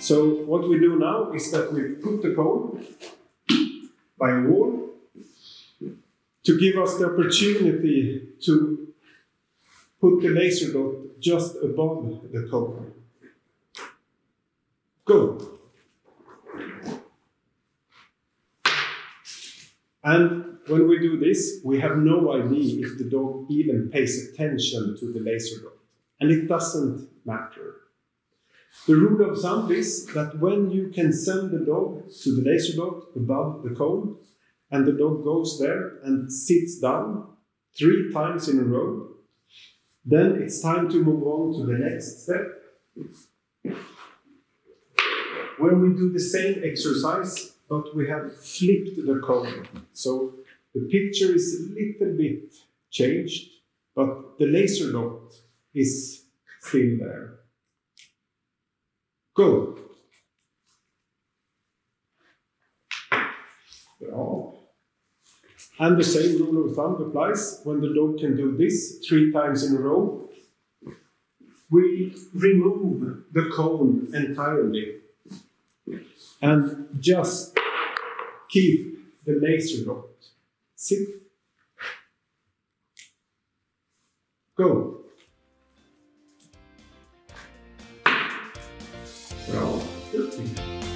So what we do now is that we put the cone by a wall to give us the opportunity to put the laser dot just above the cone. Go. And when we do this, we have no idea if the dog even pays attention to the laser dot. And it doesn't matter. The rule of thumb is that when you can send the dog to the laser dot above the cone, and the dog goes there and sits down three times in a row, then it's time to move on to the next step. When we do the same exercise, but we have flipped the cone, so the picture is a little bit changed, but the laser dot is still there. Go! And the same rule of thumb applies when the dog can do this three times in a row. We remove the cone entirely and just keep the laser dot. Sit. Go. Well, fifteen.